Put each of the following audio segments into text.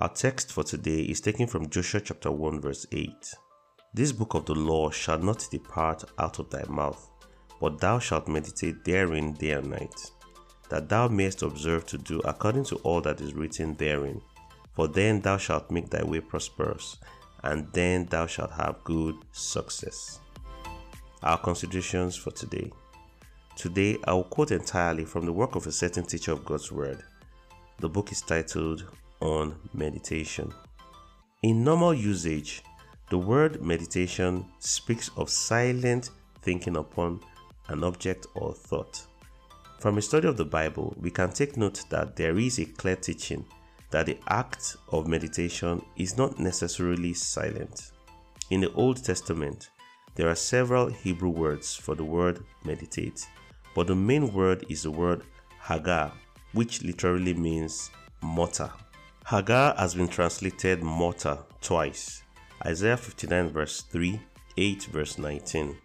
Our text for today is taken from Joshua chapter 1 verse 8. This book of the law shall not depart out of thy mouth, but thou shalt meditate therein day and night, that thou mayest observe to do according to all that is written therein. For then thou shalt make thy way prosperous, and then thou shalt have good success. Our considerations for today. Today I will quote entirely from the work of a certain teacher of God's Word. The book is titled on meditation. In normal usage, the word meditation speaks of silent thinking upon an object or thought. From a study of the Bible, we can take note that there is a clear teaching that the act of meditation is not necessarily silent. In the Old Testament, there are several Hebrew words for the word meditate, but the main word is the word haggah, which literally means mutter. Haggah has been translated mutter twice. Isaiah 59 verse 3, 8 verse 19.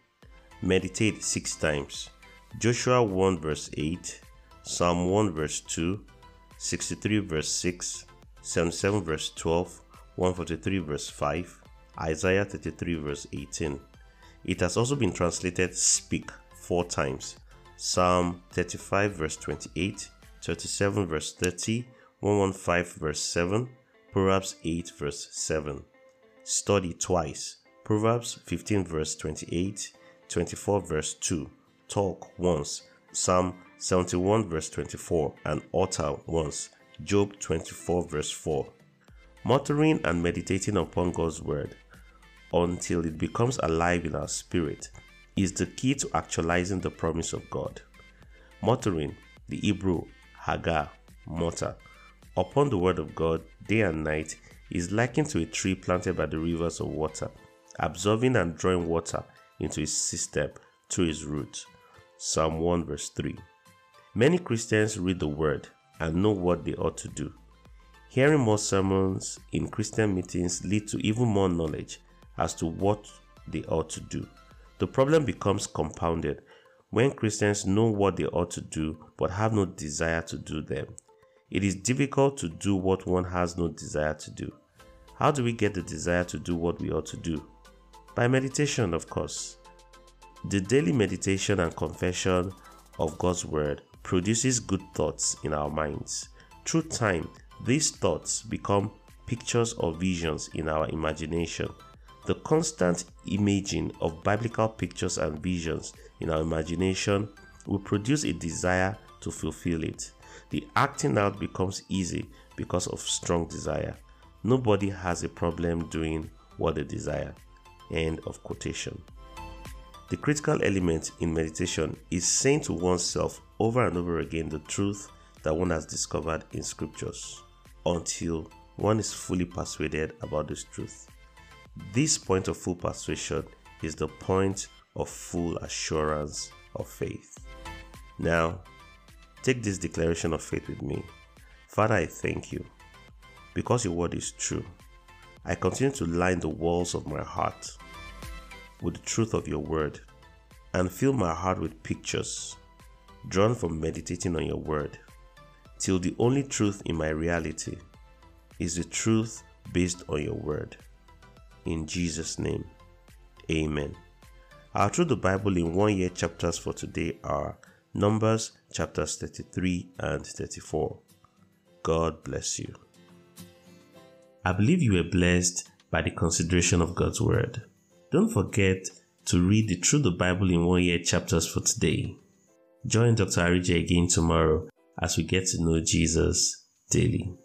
Meditate six times. Joshua 1 verse 8, Psalm 1 verse 2, 63 verse 6, 77 verse 12, 143 verse 5, Isaiah 33 verse 18. It has also been translated speak four times. Psalm 35 verse 28, 37 verse 30, 115 verse 7, Proverbs 8 verse 7. Study twice. Proverbs 15 verse 28, 24 verse 2. Talk once. Psalm 71 verse 24 and utter once. Job 24 verse 4. Muttering and meditating upon God's word until it becomes alive in our spirit is the key to actualizing the promise of God. Muttering, the Hebrew Haggah, mutter, upon the word of God day and night is likened to a tree planted by the rivers of water, absorbing and drawing water into its system through its roots. Psalm 1 verse 3. Many Christians read the word and know what they ought to do. Hearing more sermons in Christian meetings lead to even more knowledge as to what they ought to do. The problem becomes compounded when Christians know what they ought to do but have no desire to do them. It is difficult to do what one has no desire to do. How do we get the desire to do what we ought to do? By meditation, of course. The daily meditation and confession of God's Word produces good thoughts in our minds. Through time, these thoughts become pictures or visions in our imagination. The constant imaging of biblical pictures and visions in our imagination will produce a desire to fulfill it. The acting out becomes easy because of strong desire. Nobody has a problem doing what they desire. End of quotation. The critical element in meditation is saying to oneself over and over again the truth that one has discovered in scriptures until one is fully persuaded about this truth. This point of full persuasion is the point of full assurance of faith. Now, Take this declaration of faith with me. Father, I thank you because your word is true. I continue to line the walls of my heart with the truth of your word and fill my heart with pictures drawn from meditating on your word till the only truth in my reality is the truth based on your word. In Jesus' name, amen. Our Through the Bible in One Year chapters for today are Numbers chapters 33 and 34. God bless you. I believe you were blessed by the consideration of God's Word. Don't forget to read the Through the Bible in One Year chapters for today. Join Dr. Arija again tomorrow as we get to know Jesus daily.